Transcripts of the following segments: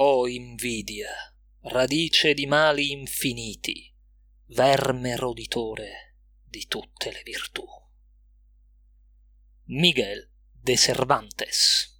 O invidia, radice di mali infiniti, verme roditore di tutte le virtù. Miguel de Cervantes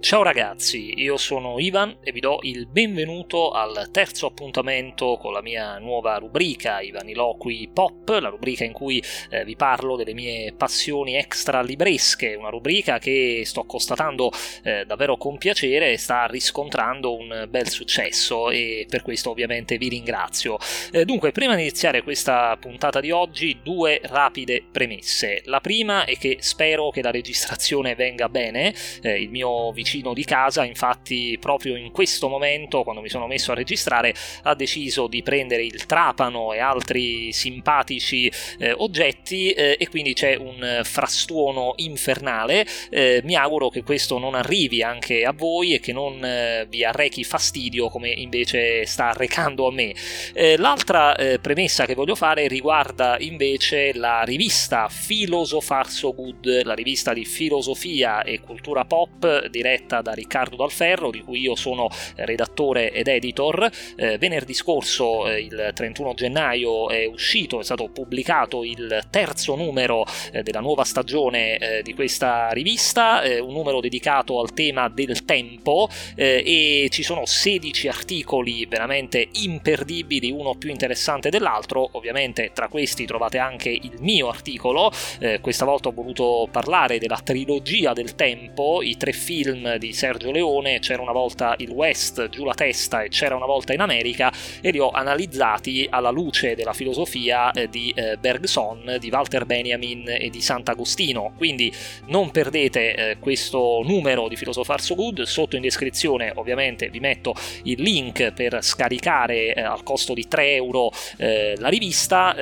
Ciao ragazzi, io sono Ivan e vi do il benvenuto al terzo appuntamento con la mia nuova rubrica, i Vaniloqui Pop, la rubrica in cui eh, vi parlo delle mie passioni extra libresche, una rubrica che sto constatando eh, davvero con piacere e sta riscontrando un bel successo e per questo ovviamente vi ringrazio. Eh, dunque, prima di iniziare questa puntata di oggi, due rapide premesse. La prima è che spero che la registrazione venga bene, eh, il mio vicino vicino di casa, infatti proprio in questo momento, quando mi sono messo a registrare, ha deciso di prendere il trapano e altri simpatici eh, oggetti eh, e quindi c'è un frastuono infernale. Eh, mi auguro che questo non arrivi anche a voi e che non eh, vi arrechi fastidio come invece sta arrecando a me. Eh, l'altra eh, premessa che voglio fare riguarda invece la rivista Philosopher So Good, la rivista di filosofia e cultura pop diretta diretta da Riccardo Dalferro, di cui io sono redattore ed editor. Eh, venerdì scorso, eh, il 31 gennaio, è uscito, è stato pubblicato il terzo numero eh, della nuova stagione eh, di questa rivista, eh, un numero dedicato al tema del tempo eh, e ci sono 16 articoli veramente imperdibili, uno più interessante dell'altro. Ovviamente tra questi trovate anche il mio articolo, questa volta ho voluto parlare della trilogia del tempo, i tre film di Sergio Leone, C'era una volta il West, Giù la testa e C'era una volta in America e li ho analizzati alla luce della filosofia eh, di eh, Bergson, di Walter Benjamin e di Sant'Agostino. Quindi non perdete eh, questo numero di Philosopher So Good, sotto in descrizione ovviamente vi metto il link per scaricare al costo di 3 euro la rivista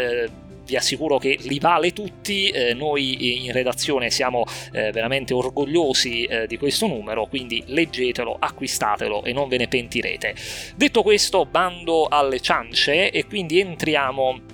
vi assicuro che li vale tutti, eh, noi in redazione siamo eh, veramente orgogliosi eh, di questo numero, quindi leggetelo, acquistatelo e non ve ne pentirete. Detto questo, bando alle ciance e quindi entriamo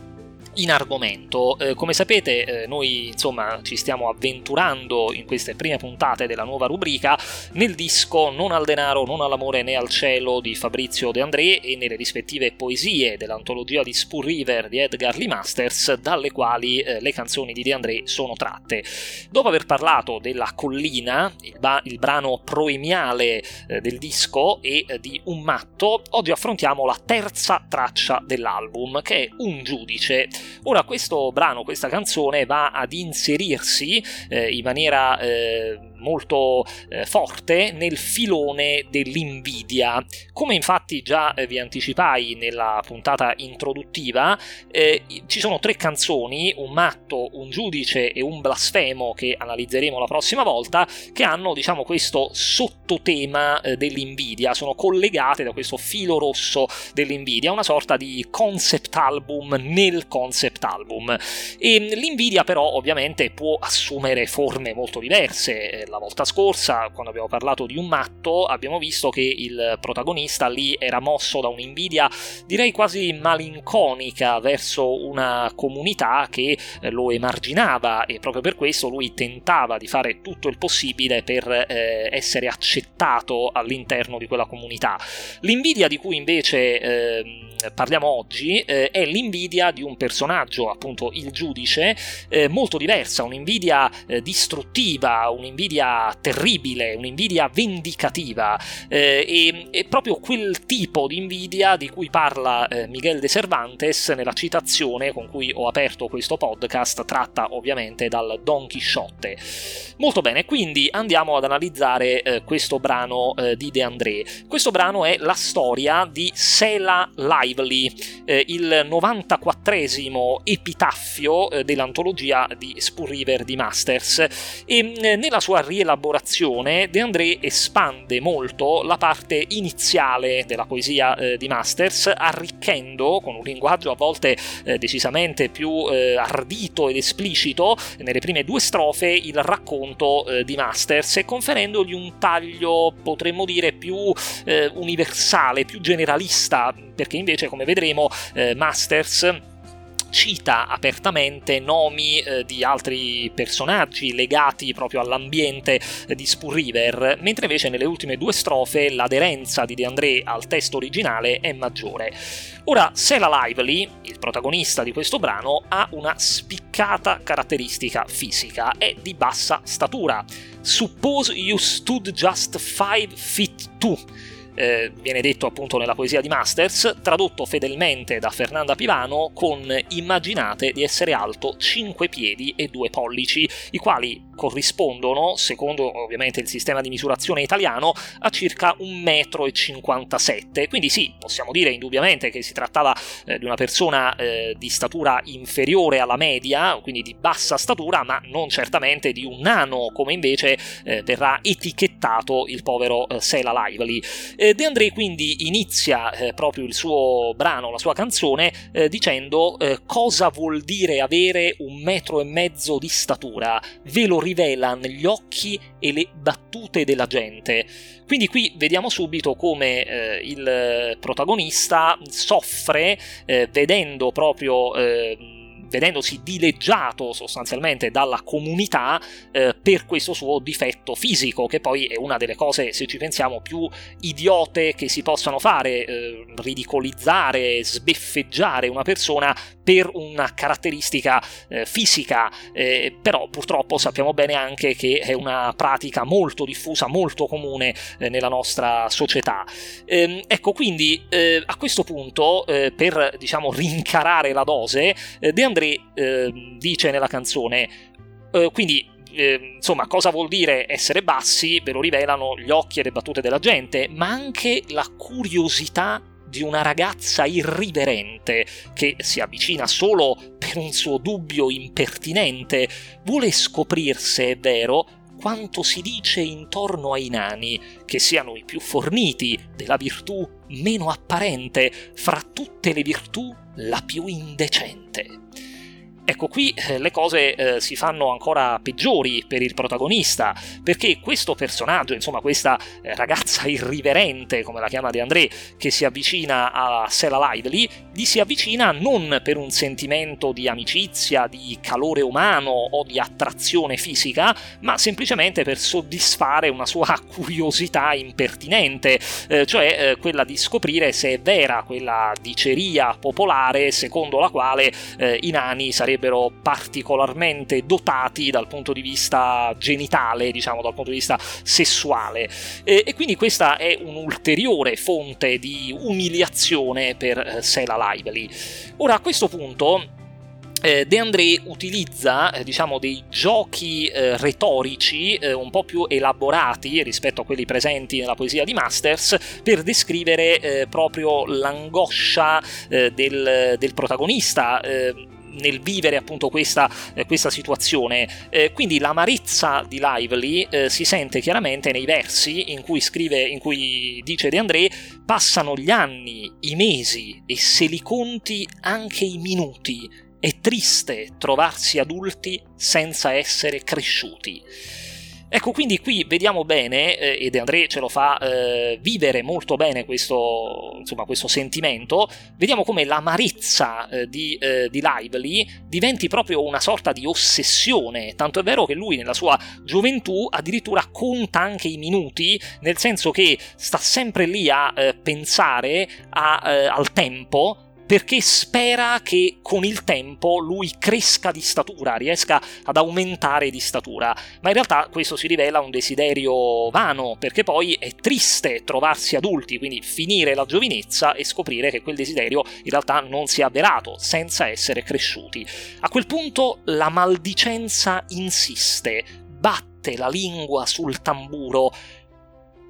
in argomento. Eh, come sapete, eh, noi insomma ci stiamo avventurando in queste prime puntate della nuova rubrica nel disco Non al denaro, non all'amore né al cielo di Fabrizio De André e nelle rispettive poesie dell'antologia di Spur River di Edgar Lee Masters, dalle quali eh, le canzoni di De André sono tratte. Dopo aver parlato della collina, il, ba- il brano proemiale eh, del disco e eh, di Un matto, oggi affrontiamo la terza traccia dell'album, che è Un giudice. Ora questo brano, questa canzone va ad inserirsi eh, in maniera eh, molto eh, forte nel filone dell'invidia. Come infatti già eh, vi anticipai nella puntata introduttiva, eh, ci sono tre canzoni, un matto, un giudice e un blasfemo che analizzeremo la prossima volta, che hanno diciamo questo sottotema eh, dell'invidia, sono collegate da questo filo rosso dell'invidia, una sorta di concept album nel concept album. E l'invidia però ovviamente può assumere forme molto diverse la volta scorsa, quando abbiamo parlato di un matto, abbiamo visto che il protagonista lì era mosso da un'invidia, direi quasi malinconica, verso una comunità che eh, lo emarginava e proprio per questo lui tentava di fare tutto il possibile per eh, essere accettato all'interno di quella comunità. L'invidia di cui invece eh, parliamo oggi eh, è l'invidia di un personaggio, appunto il giudice, eh, molto diversa, un'invidia eh, distruttiva, un'invidia terribile, un'invidia vendicativa, eh, e, e, proprio quel tipo di invidia di cui parla eh, Miguel de Cervantes nella citazione con cui ho aperto questo podcast, tratta ovviamente dal Don Chisciotte. Molto bene, quindi andiamo ad analizzare eh, questo brano di De André. Questo brano è la storia di Sela Lively, eh, il 94esimo epitaffio eh, dell'antologia di Spur River di Masters. E nella sua rielaborazione De André espande molto la parte iniziale della poesia eh, di Masters, arricchendo con un linguaggio a volte eh, decisamente più eh, ardito ed esplicito nelle prime due strofe il racconto eh, di Masters e conferendogli un taglio potremmo dire più eh, universale, più generalista, perché invece come vedremo eh, Masters cita apertamente nomi eh, di altri personaggi legati proprio all'ambiente eh, di Spoon River, mentre invece nelle ultime due strofe l'aderenza di De André al testo originale è maggiore. Ora, Sela Lively, il protagonista di questo brano, ha una spiccata caratteristica fisica, è di bassa statura. Suppose you stood just 5 feet 2 eh, viene detto appunto nella poesia di Masters, tradotto fedelmente da Fernanda Pivano con immaginate di essere alto 5 piedi e 2 pollici, i quali corrispondono, secondo ovviamente il sistema di misurazione italiano, a circa 1,57 m. Quindi sì, possiamo dire indubbiamente che si trattava eh, di una persona eh, di statura inferiore alla media, quindi di bassa statura, ma non certamente di un nano, come invece eh, verrà etichettato il povero eh, Sela Lively. Eh, De André quindi inizia eh, proprio il suo brano, la sua canzone, dicendo cosa vuol dire avere un metro e mezzo di statura. Ve lo rivela negli occhi e le battute della gente. Quindi qui vediamo subito come eh, il protagonista soffre eh, vedendo proprio eh, vedendosi dileggiato sostanzialmente dalla comunità eh, per questo suo difetto fisico, che poi è una delle cose, se ci pensiamo, più idiote che si possano fare, eh, ridicolizzare, sbeffeggiare una persona per una caratteristica eh, fisica, eh, però purtroppo sappiamo bene anche che è una pratica molto diffusa, molto comune eh, nella nostra società. Ehm, ecco, quindi eh, a questo punto, per diciamo rincarare la dose, De André André eh, dice nella canzone, eh, quindi eh, insomma, cosa vuol dire essere bassi? Ve lo rivelano gli occhi e le battute della gente, ma anche la curiosità di una ragazza irriverente che si avvicina solo per un suo dubbio impertinente, vuole scoprire se è vero quanto si dice intorno ai nani, che siano i più forniti, della virtù meno apparente, fra tutte le virtù la più indecente. Ecco, qui eh, le cose eh, si fanno ancora peggiori per il protagonista, perché questo personaggio, insomma, questa eh, ragazza irriverente, come la chiama De André, che si avvicina a Sela Lively, gli si avvicina non per un sentimento di amicizia, di calore umano o di attrazione fisica, ma semplicemente per soddisfare una sua curiosità impertinente, eh, cioè eh, quella di scoprire se è vera quella diceria popolare secondo la quale eh, i nani sarebbero particolarmente dotati dal punto di vista genitale, diciamo dal punto di vista sessuale. E, e quindi questa è un'ulteriore fonte di umiliazione per eh, Sela Lively. Ora a questo punto eh, De André utilizza eh, diciamo dei giochi eh, retorici eh, un po' più elaborati rispetto a quelli presenti nella poesia di Masters per descrivere proprio l'angoscia del, del, protagonista nel vivere appunto questa, eh, questa situazione. Eh, quindi l'amarezza di Lively eh, si sente chiaramente nei versi in cui scrive, in cui dice De André, passano gli anni, i mesi e se li conti anche i minuti. È triste trovarsi adulti senza essere cresciuti. Ecco, quindi qui vediamo bene, eh, ed André ce lo fa eh, vivere molto bene questo, insomma, questo sentimento, vediamo come l'amarezza eh, di, eh, di Lively diventi proprio una sorta di ossessione, tanto è vero che lui nella sua gioventù addirittura conta anche i minuti, nel senso che sta sempre lì a eh, pensare a, eh, al tempo, perché spera che con il tempo lui cresca di statura, riesca ad aumentare di statura, ma in realtà questo si rivela un desiderio vano, perché poi è triste trovarsi adulti, quindi finire la giovinezza e scoprire che quel desiderio in realtà non si è avverato, senza essere cresciuti. A quel punto la maldicenza insiste, batte la lingua sul tamburo,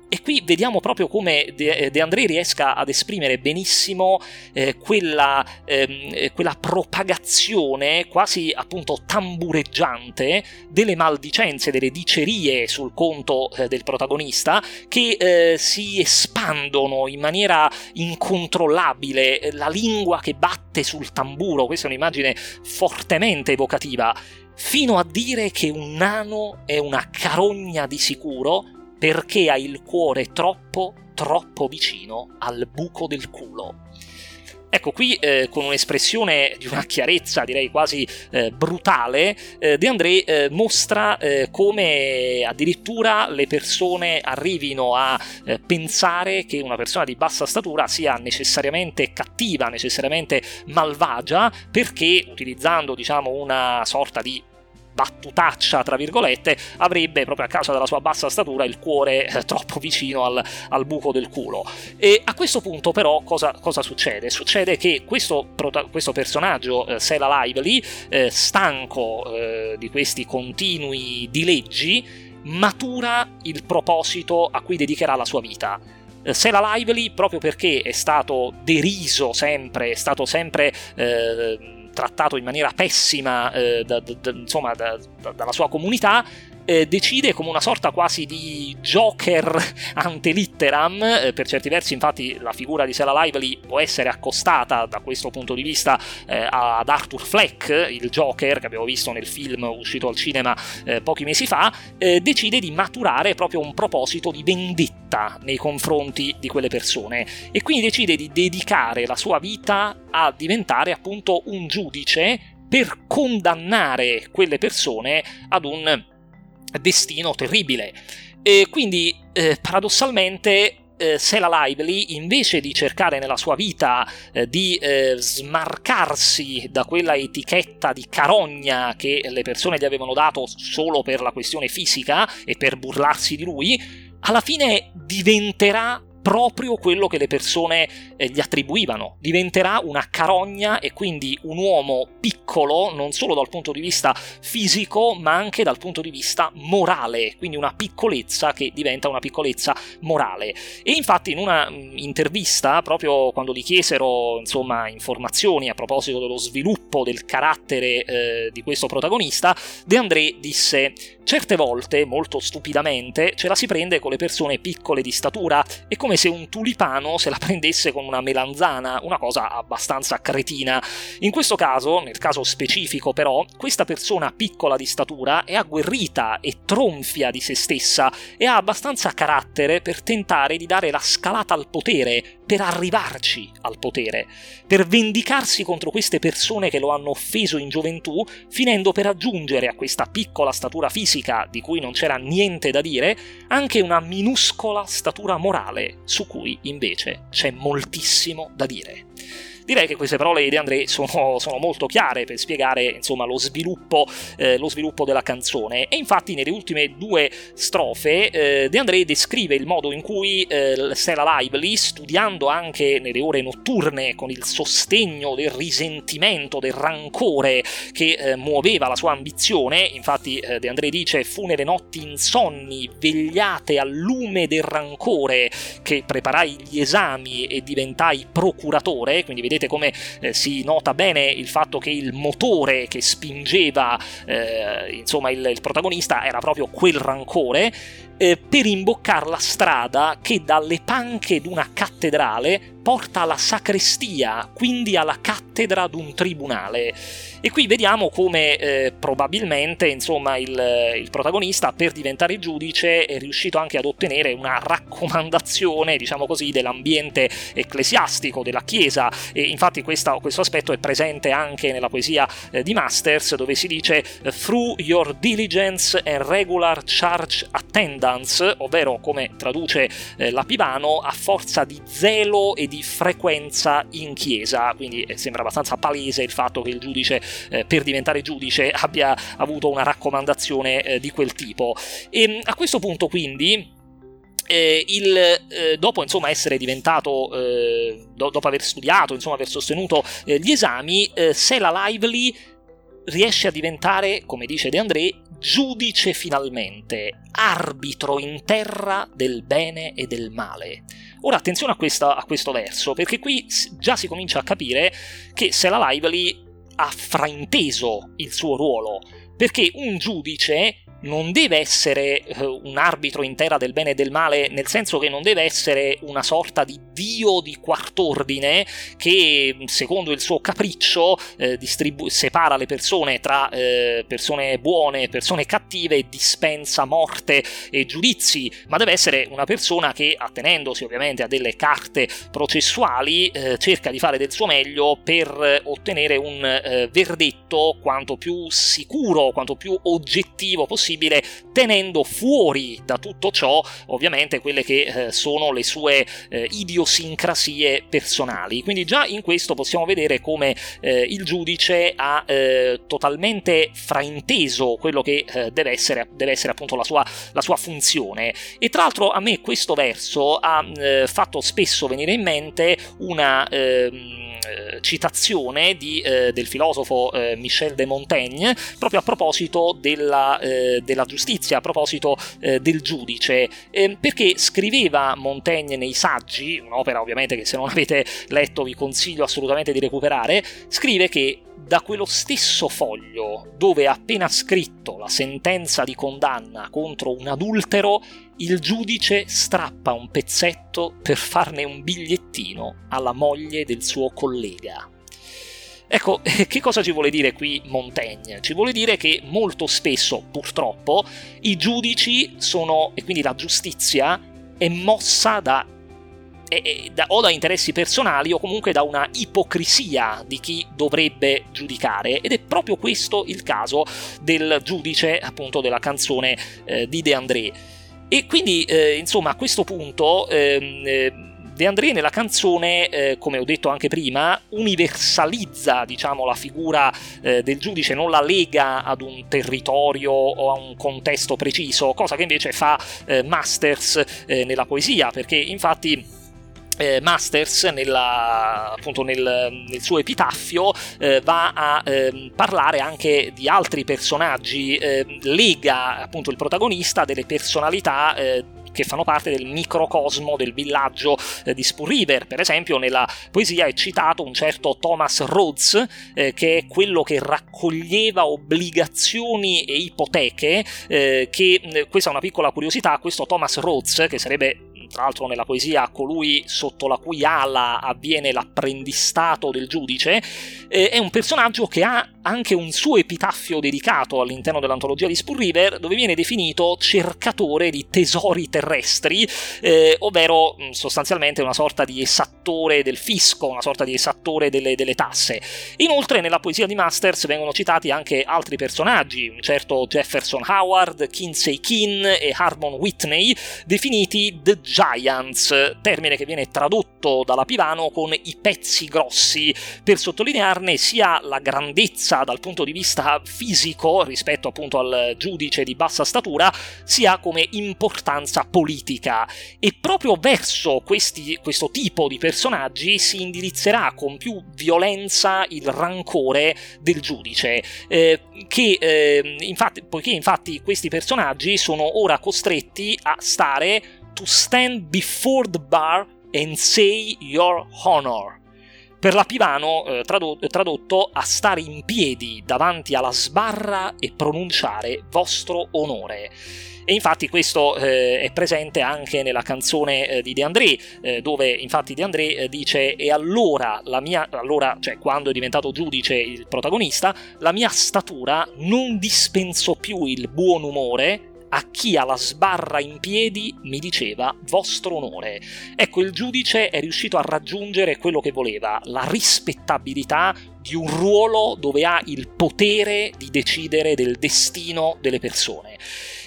e qui vediamo proprio come De, De André riesca ad esprimere benissimo eh, quella, ehm, quella, propagazione quasi appunto tambureggiante delle maldicenze, delle dicerie sul conto eh, del protagonista che eh, si espandono in maniera incontrollabile, la lingua che batte sul tamburo, questa è un'immagine fortemente evocativa, fino a dire che un nano è una carogna di sicuro perché ha il cuore troppo, troppo vicino al buco del culo. Ecco, qui eh, con un'espressione di una chiarezza direi quasi eh, brutale, eh, De André eh, mostra eh, come addirittura le persone arrivino a eh, pensare che una persona di bassa statura sia necessariamente cattiva, necessariamente malvagia, perché utilizzando diciamo una sorta di battutaccia, tra virgolette, avrebbe proprio a causa della sua bassa statura il cuore eh, troppo vicino al, al, buco del culo. E a questo punto però cosa, cosa succede? Succede che questo, questo personaggio, eh, Sela Lively, eh, stanco eh, di questi continui dileggi, matura il proposito a cui dedicherà la sua vita. Eh, Sela Lively, proprio perché è stato deriso sempre, è stato sempre eh, trattato in maniera pessima eh, da, da, insomma, da, dalla sua comunità, eh, decide come una sorta quasi di Joker ante litteram, eh, per certi versi infatti la figura di Sela Lively può essere accostata da questo punto di vista eh, ad Arthur Fleck, il Joker che abbiamo visto nel film uscito al cinema eh, pochi mesi fa, eh, decide di maturare proprio un proposito di vendetta nei confronti di quelle persone e quindi decide di dedicare la sua vita a diventare appunto un giudice per condannare quelle persone ad un destino terribile. E quindi, eh, paradossalmente, eh, Sela Lively, invece di cercare nella sua vita eh, di eh, smarcarsi da quella etichetta di carogna che le persone gli avevano dato solo per la questione fisica e per burlarsi di lui, alla fine diventerà proprio quello che le persone eh, gli attribuivano. Diventerà una carogna e quindi un uomo piccolo, non solo dal punto di vista fisico, ma anche dal punto di vista morale, quindi una piccolezza che diventa una piccolezza morale. E infatti in una mh, intervista, proprio quando gli chiesero insomma, informazioni a proposito dello sviluppo del carattere eh, di questo protagonista, De André disse Certe volte, molto stupidamente, ce la si prende con le persone piccole di statura, è come se un tulipano se la prendesse con una melanzana, una cosa abbastanza cretina. In questo caso, nel caso specifico però, questa persona piccola di statura è agguerrita e tronfia di se stessa e ha abbastanza carattere per tentare di dare la scalata al potere, per arrivarci al potere, per vendicarsi contro queste persone che lo hanno offeso in gioventù, finendo per aggiungere a questa piccola statura fisica, di cui non c'era niente da dire, anche una minuscola statura morale, su cui invece c'è moltissimo da dire. Direi che queste parole di De André sono, sono molto chiare per spiegare insomma, lo, sviluppo, eh, lo, sviluppo, della canzone. E infatti nelle ultime due strofe eh, De André descrive il modo in cui eh, Stella Lively, studiando anche nelle ore notturne con il sostegno del risentimento, del rancore che eh, muoveva la sua ambizione, infatti eh, De André dice fu nelle notti insonni, vegliate al lume del rancore che preparai gli esami e diventai procuratore, quindi vedete vedete come eh, si nota bene il fatto che il motore che spingeva eh, insomma il, il protagonista era proprio quel rancore eh, per imboccare la strada che dalle panche di una cattedrale porta alla sacrestia, quindi alla cattedra d'un tribunale. E qui vediamo come eh, probabilmente insomma, il, il, protagonista per diventare giudice è riuscito anche ad ottenere una raccomandazione, diciamo così, dell'ambiente ecclesiastico, della Chiesa. E infatti questa, questo aspetto è presente anche nella poesia eh, di Masters, dove si dice Through your diligence and regular church attendance, ovvero come traduce eh, la Pivano, a forza di zelo e di frequenza in chiesa. Quindi eh, sembra abbastanza palese il fatto che il giudice eh, per diventare giudice abbia avuto una raccomandazione eh, di quel tipo. E ehm, a questo punto quindi eh, il, eh, dopo insomma, essere diventato, eh, do, dopo aver studiato, insomma, aver sostenuto eh, gli esami, eh, Sela Lively riesce a diventare, come dice De André, giudice finalmente, arbitro in terra del bene e del male. Ora attenzione a, questa, a questo verso, perché qui già si comincia a capire che Sela Lively ha frainteso il suo ruolo, perché un giudice non deve essere eh, un arbitro in terra del bene e del male, nel senso che non deve essere una sorta di dio di quart'ordine che secondo il suo capriccio eh, distribu- separa le persone tra eh, persone buone e persone cattive e dispensa morte e giudizi, ma deve essere una persona che, attenendosi ovviamente a delle carte processuali, eh, cerca di fare del suo meglio per ottenere un eh, verdetto quanto più sicuro, quanto più oggettivo possibile tenendo fuori da tutto ciò ovviamente quelle che eh, sono le sue eh, idiosincrasie personali. Quindi già in questo possiamo vedere come eh, il giudice ha eh, totalmente frainteso quello che eh, deve essere, deve, essere, appunto la sua, la sua, funzione. E tra l'altro a me questo verso ha eh, fatto spesso venire in mente una ehm, eh, citazione di, del filosofo Michel de Montaigne proprio a proposito della, eh, della giustizia, a proposito eh, del giudice, ehm, perché scriveva Montaigne nei saggi, un'opera ovviamente che se non avete letto vi consiglio assolutamente di recuperare, scrive che da quello stesso foglio dove ha appena scritto la sentenza di condanna contro un adultero, il giudice strappa un pezzetto per farne un bigliettino alla moglie del suo collega. Ecco, che cosa ci vuole dire qui Montaigne? Ci vuole dire che molto spesso, purtroppo, i giudici sono, e quindi la giustizia, è mossa da da, o da interessi personali o comunque da una ipocrisia di chi dovrebbe giudicare ed è proprio questo il caso del giudice appunto della canzone eh, di De André e quindi eh, insomma a questo punto ehm, eh, De André nella canzone, eh, come ho detto anche prima, universalizza diciamo, la figura eh, del giudice, non la lega ad un territorio o a un contesto preciso, cosa che invece fa eh, Masters eh, nella poesia, perché infatti eh, Masters nella, appunto nel, nel, suo epitaffio eh, va a eh, parlare anche di altri personaggi, ehm, lega appunto il protagonista delle personalità eh, che fanno parte del microcosmo del villaggio eh, di Spur River. Per esempio, nella poesia è citato un certo Thomas Rhodes, eh, che è quello che raccoglieva obbligazioni e ipoteche. Eh, che eh, questa è una piccola curiosità: questo Thomas Rhodes, che sarebbe tra l'altro nella poesia colui sotto la cui ala avviene l'apprendistato del giudice, eh, è un personaggio che ha anche un suo epitaffio dedicato all'interno dell'antologia di Spur River, dove viene definito cercatore di tesori terrestri, eh, ovvero mm, sostanzialmente una sorta di esattore del fisco, una sorta di esattore delle, delle tasse. Inoltre nella poesia di Masters vengono citati anche altri personaggi, un certo Jefferson Howard, Kinsey Keane e Harmon Whitney, definiti The Giants, termine che viene tradotto dalla Pivano con i pezzi grossi, per sottolinearne sia la grandezza dal punto di vista fisico rispetto appunto al giudice di bassa statura, sia come importanza politica. E proprio verso questi, questo tipo di personaggi si indirizzerà con più violenza il rancore del giudice, eh, che eh, infatti, poiché infatti questi personaggi sono ora costretti a stare to stand before the bar and say your honor. Per la Pivano, eh, tradotto, a stare in piedi davanti alla sbarra e pronunciare vostro onore. E infatti questo eh, è presente anche nella canzone eh, di De André, eh, dove infatti De André eh, dice e allora la mia, allora, cioè quando è diventato giudice il protagonista, la mia statura non dispensò più il buon umore, a chi alla sbarra in piedi mi diceva vostro onore. Ecco, il giudice è riuscito a raggiungere quello che voleva, la rispettabilità di un ruolo dove ha il potere di decidere del destino delle persone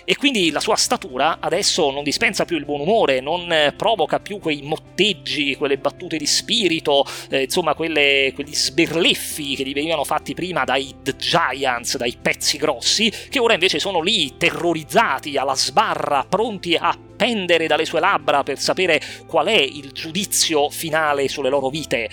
e quindi la sua statura adesso non dispensa più il buon umore, non eh, provoca più quei motteggi, quelle battute di spirito, eh, insomma quelle, quegli sberleffi che gli venivano fatti prima dai The Giants, dai pezzi grossi, che ora invece sono lì terrorizzati alla sbarra, pronti a pendere dalle sue labbra per sapere qual è il giudizio finale sulle loro vite.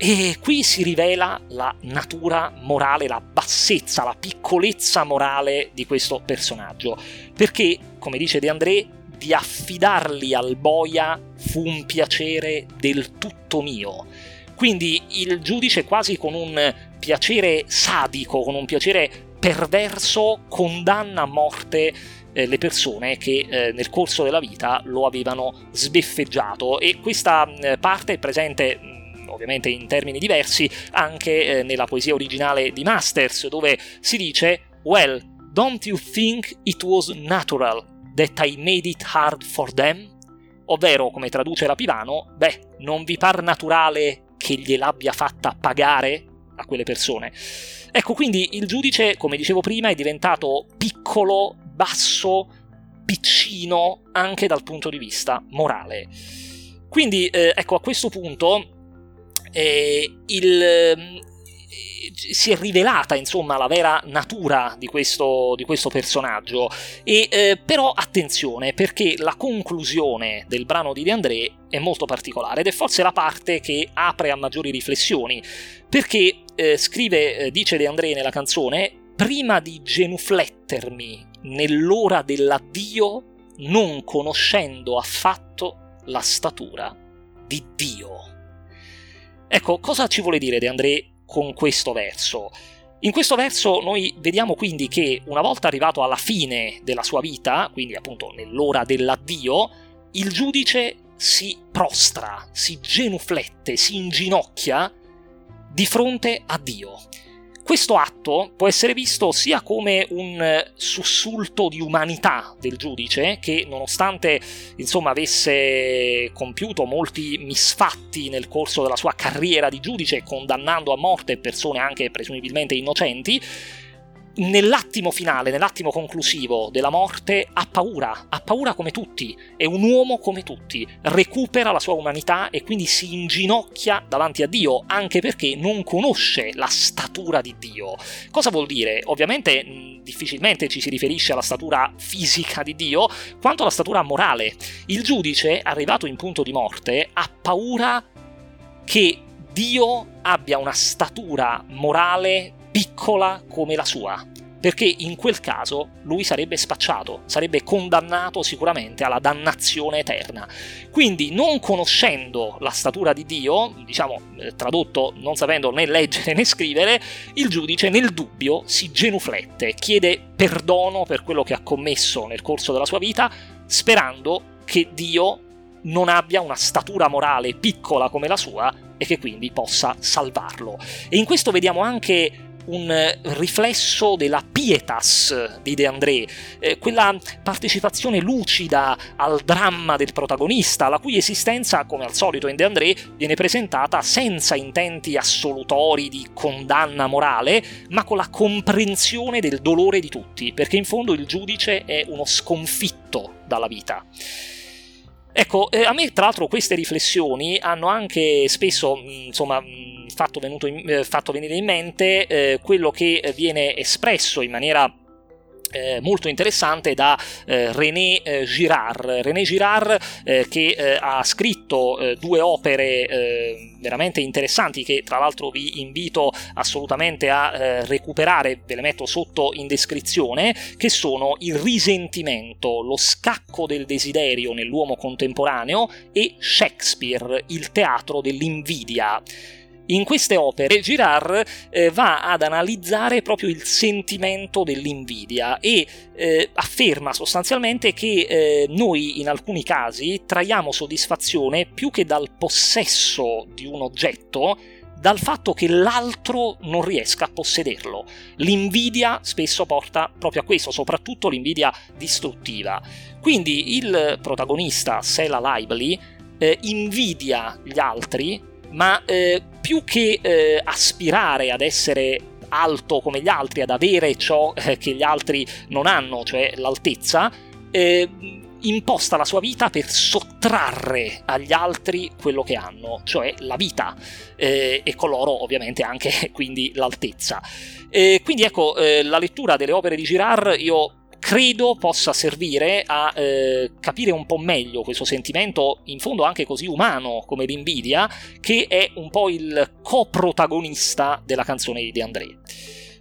E qui si rivela la natura morale, la bassezza, la piccolezza morale di questo personaggio. Perché, come dice De André, di affidarli al boia fu un piacere del tutto mio. Quindi il giudice quasi con un piacere sadico, con un piacere perverso condanna a morte eh, le persone che eh, nel corso della vita lo avevano sbeffeggiato e questa eh, parte è presente ovviamente in termini diversi anche eh, nella poesia originale di Masters dove si dice Well, don't you think it was natural that I made it hard for them? Ovvero, come traduce la Pivano, beh, non vi par naturale che gliel'abbia fatta pagare a quelle persone? Ecco, quindi il giudice, come dicevo prima, è diventato piccolo, basso, piccino anche dal punto di vista morale. Quindi, eh, ecco, a questo punto eh, il, si è rivelata insomma la vera natura di questo, di questo personaggio e eh, però attenzione perché la conclusione del brano di De André è molto particolare ed è forse la parte che apre a maggiori riflessioni perché eh, scrive, eh, dice De André nella canzone prima di genuflettermi nell'ora dell'addio non conoscendo affatto la statura di Dio. Ecco, cosa ci vuole dire De André con questo verso. In questo verso noi vediamo quindi che una volta arrivato alla fine della sua vita, quindi appunto nell'ora dell'addio, il giudice si prostra, si genuflette, si inginocchia di fronte a Dio. Questo atto può essere visto sia come un eh, sussulto di umanità del giudice, che nonostante insomma, avesse compiuto molti misfatti nel corso della sua carriera di giudice, condannando a morte persone anche presumibilmente innocenti, nell'attimo finale, nell'attimo conclusivo della morte, ha paura, ha paura come tutti, è un uomo come tutti, recupera la sua umanità e quindi si inginocchia davanti a Dio, anche perché non conosce la statura di Dio. Cosa vuol dire? Ovviamente difficilmente ci si riferisce alla statura fisica di Dio, quanto alla statura morale. Il giudice, arrivato in punto di morte, ha paura che Dio abbia una statura morale piccola come la sua, perché in quel caso lui sarebbe spacciato, sarebbe condannato sicuramente alla dannazione eterna. Quindi non conoscendo la statura di Dio, diciamo eh, tradotto non sapendo né leggere né scrivere, il giudice nel dubbio si genuflette, chiede perdono per quello che ha commesso nel corso della sua vita, sperando che Dio non abbia una statura morale piccola come la sua e che quindi possa salvarlo. E in questo vediamo anche un riflesso della pietas di De André, eh, quella partecipazione lucida al dramma del protagonista, la cui esistenza, come al solito in De André, viene presentata senza intenti assolutori di condanna morale, ma con la comprensione del dolore di tutti, perché in fondo il giudice è uno sconfitto dalla vita. Ecco, eh, a me tra l'altro queste riflessioni hanno anche spesso, insomma, fatto, in, eh, fatto venire in mente eh, quello che viene espresso in maniera eh, molto interessante da eh, René eh, Girard. René Girard eh, che ha scritto due opere veramente interessanti che tra l'altro vi invito assolutamente a recuperare, ve le metto sotto in descrizione, che sono Il risentimento, lo scacco del desiderio nell'uomo contemporaneo e Shakespeare, il teatro dell'invidia. In queste opere Girard eh, va ad analizzare proprio il sentimento dell'invidia e eh, afferma sostanzialmente che eh, noi in alcuni casi traiamo soddisfazione più che dal possesso di un oggetto, dal fatto che l'altro non riesca a possederlo. L'invidia spesso porta proprio a questo, soprattutto l'invidia distruttiva. Quindi il protagonista, Sela Lively, eh, invidia gli altri ma eh, più che eh, aspirare ad essere alto come gli altri, ad avere ciò eh, che gli altri non hanno, cioè l'altezza, eh, imposta la sua vita per sottrarre agli altri quello che hanno, cioè la vita, eh, e con loro ovviamente anche quindi l'altezza. Eh, quindi ecco, eh, la lettura delle opere di Girard io credo possa servire a eh, capire un po' meglio questo sentimento, in fondo anche così umano come l'invidia, che è un po' il coprotagonista della canzone di De André.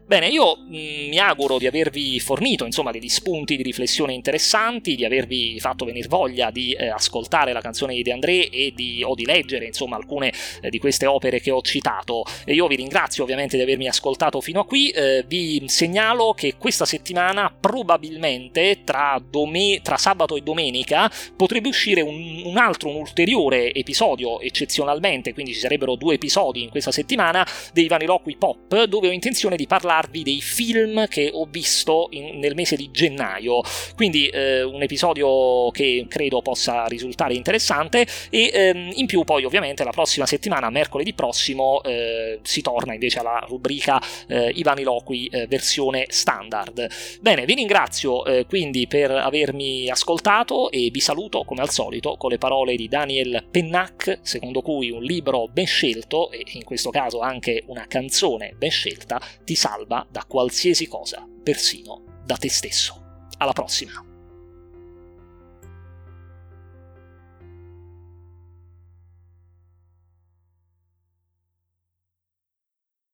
Bene, io mm, mi auguro di avervi fornito insomma degli spunti di riflessione interessanti, di avervi fatto venire voglia di eh, ascoltare la canzone di De André e di, o di leggere insomma alcune eh, di queste opere che ho citato. E io vi ringrazio ovviamente di avermi ascoltato fino a qui, eh, vi segnalo che questa settimana probabilmente tra, dome- tra sabato e domenica potrebbe uscire un, un altro, un ulteriore episodio eccezionalmente, quindi ci sarebbero due episodi in questa settimana dei Vaniloqui Pop dove ho intenzione di parlare parlarvi dei film che ho visto in, nel mese di gennaio. Quindi eh, un episodio che credo possa risultare interessante e ehm, in più poi ovviamente la prossima settimana, mercoledì prossimo, eh, si torna invece alla rubrica eh, I Vaniloqui eh, versione standard. Bene, vi ringrazio eh, quindi per avermi ascoltato e vi saluto come al solito con le parole di Daniel Pennac, secondo cui un libro ben scelto e in questo caso anche una canzone ben scelta ti salva salva da qualsiasi cosa, persino da te stesso. Alla prossima!